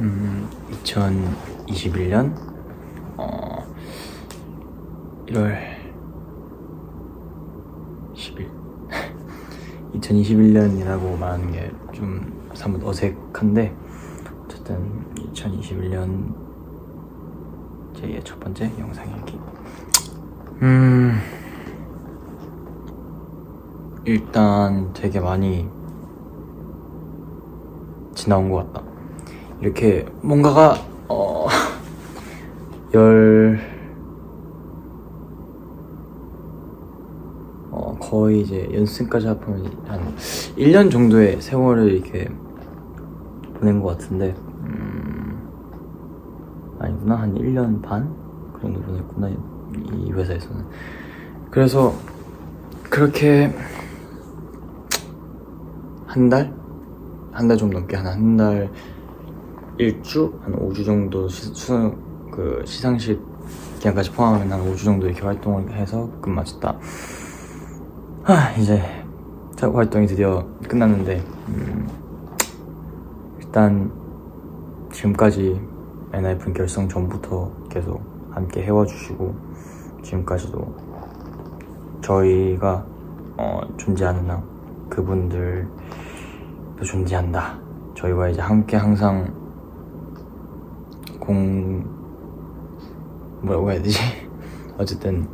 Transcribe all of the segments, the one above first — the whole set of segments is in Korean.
음, 2021년 어, 1월 10일. 2021년이라고 말하는 게 좀 사뭇 어색한데 어쨌든 2021년 제 첫 번째 영상 일기. 음 일단 되게 많이 지나온 것 같다 이렇게 뭔가가 어, 열 어, 거의 이제 연습까지 합하면 한 1년 정도의 세월을 이렇게 보낸 것 같은데 음, 아니구나 한 1년 반? 그 정도 보냈구나 이 회사에서는 그래서 그렇게 한 달? 한 달 좀 넘게 한 한 달 일주? 한 5주 정도 시, 수, 그 시상식 기간까지 포함하면 한 5주 정도 이렇게 활동을 해서 끝마쳤다 하, 이제 작 활동이 드디어 끝났는데 음, 일단 지금까지 엔하이픈 결성 전부터 계속 함께 해와주시고 지금까지도 저희가 어, 존재하는 한 그분들도 존재한다 저희와 이제 함께 항상 공 뭐라고 해야 되지? 어쨌든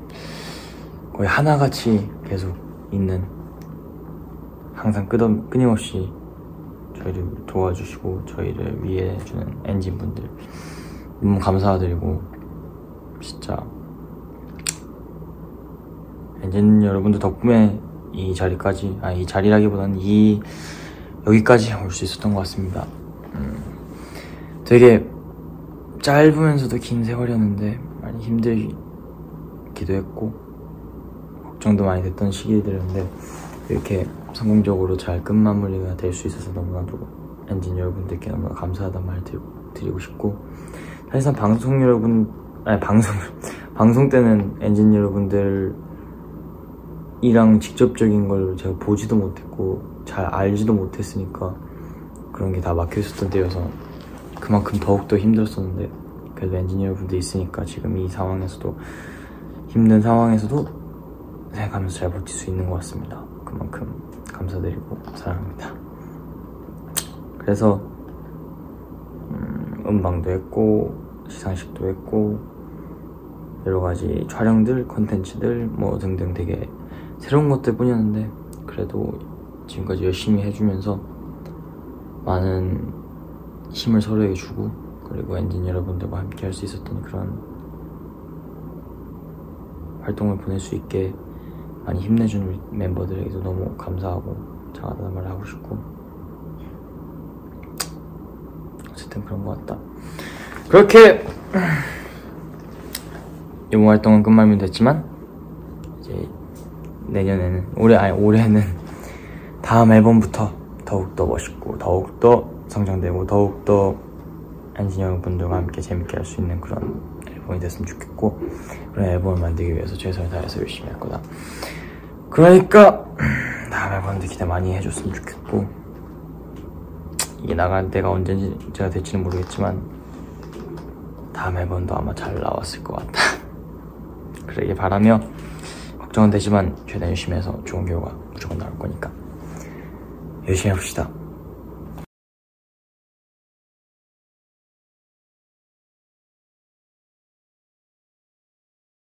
거의 하나같이 계속 있는 항상 끄덕, 끊임없이 저희를 도와주시고 저희를 위해주는 엔진분들 너무 감사드리고 진짜 엔진 여러분들 덕분에 이 자리까지 아 이 자리라기보다는 이 여기까지 올 수 있었던 것 같습니다 음, 되게 짧으면서도 긴 세월이었는데 많이 힘들기도 했고 걱정도 많이 됐던 시기들인데 이렇게 성공적으로 잘 끝마무리가 될 수 있어서 너무나도 엔진 여러분들께 너무나 감사하다는 말 드리고 싶고 사실상 방송 여러분 아니 방송 방송 때는 엔진 여러분들이랑 직접적인 걸 제가 보지도 못했고 잘 알지도 못했으니까 그런 게 다 막혀 있었던 때여서 그만큼 더욱더 힘들었었는데 그래도 엔지니어 분들 있으니까 지금 이 상황에서도 힘든 상황에서도 생각하면서 잘 버틸 수 있는 것 같습니다. 그만큼 감사드리고 사랑합니다. 그래서 음, 음방도 했고 시상식도 했고 여러 가지 촬영들 컨텐츠들 뭐 등등 되게 새로운 것들 뿐이었는데 그래도 지금까지 열심히 해주면서 많은 힘을 서로에게 주고 그리고 엔진 여러분들과 함께 할 수 있었던 그런 활동을 보낼 수 있게 많이 힘내준 멤버들에게도 너무 감사하고 장하다는 말을 하고 싶고 어쨌든 그런 것 같다. 그렇게 이번 활동은 끝말면 됐지만 이제 내년에는 올해 아니 올해는 다음 앨범부터 더욱더 멋있고 더욱더 성장되고 더욱더 엔지니어 분들과 함께 재밌게 할 수 있는 그런 앨범이 됐으면 좋겠고 그런 앨범을 만들기 위해서 최선을 다해서 열심히 할 거다. 그러니까 다음 앨범도 기대 많이 해줬으면 좋겠고 이게 나갈 때가 언제인지 제가 될지는 모르겠지만 다음 앨범도 아마 잘 나왔을 것 같다. 그러길 바라며 걱정은 되지만 최대한 열심히 해서 좋은 결과 무조건 나올 거니까 열심히 해봅시다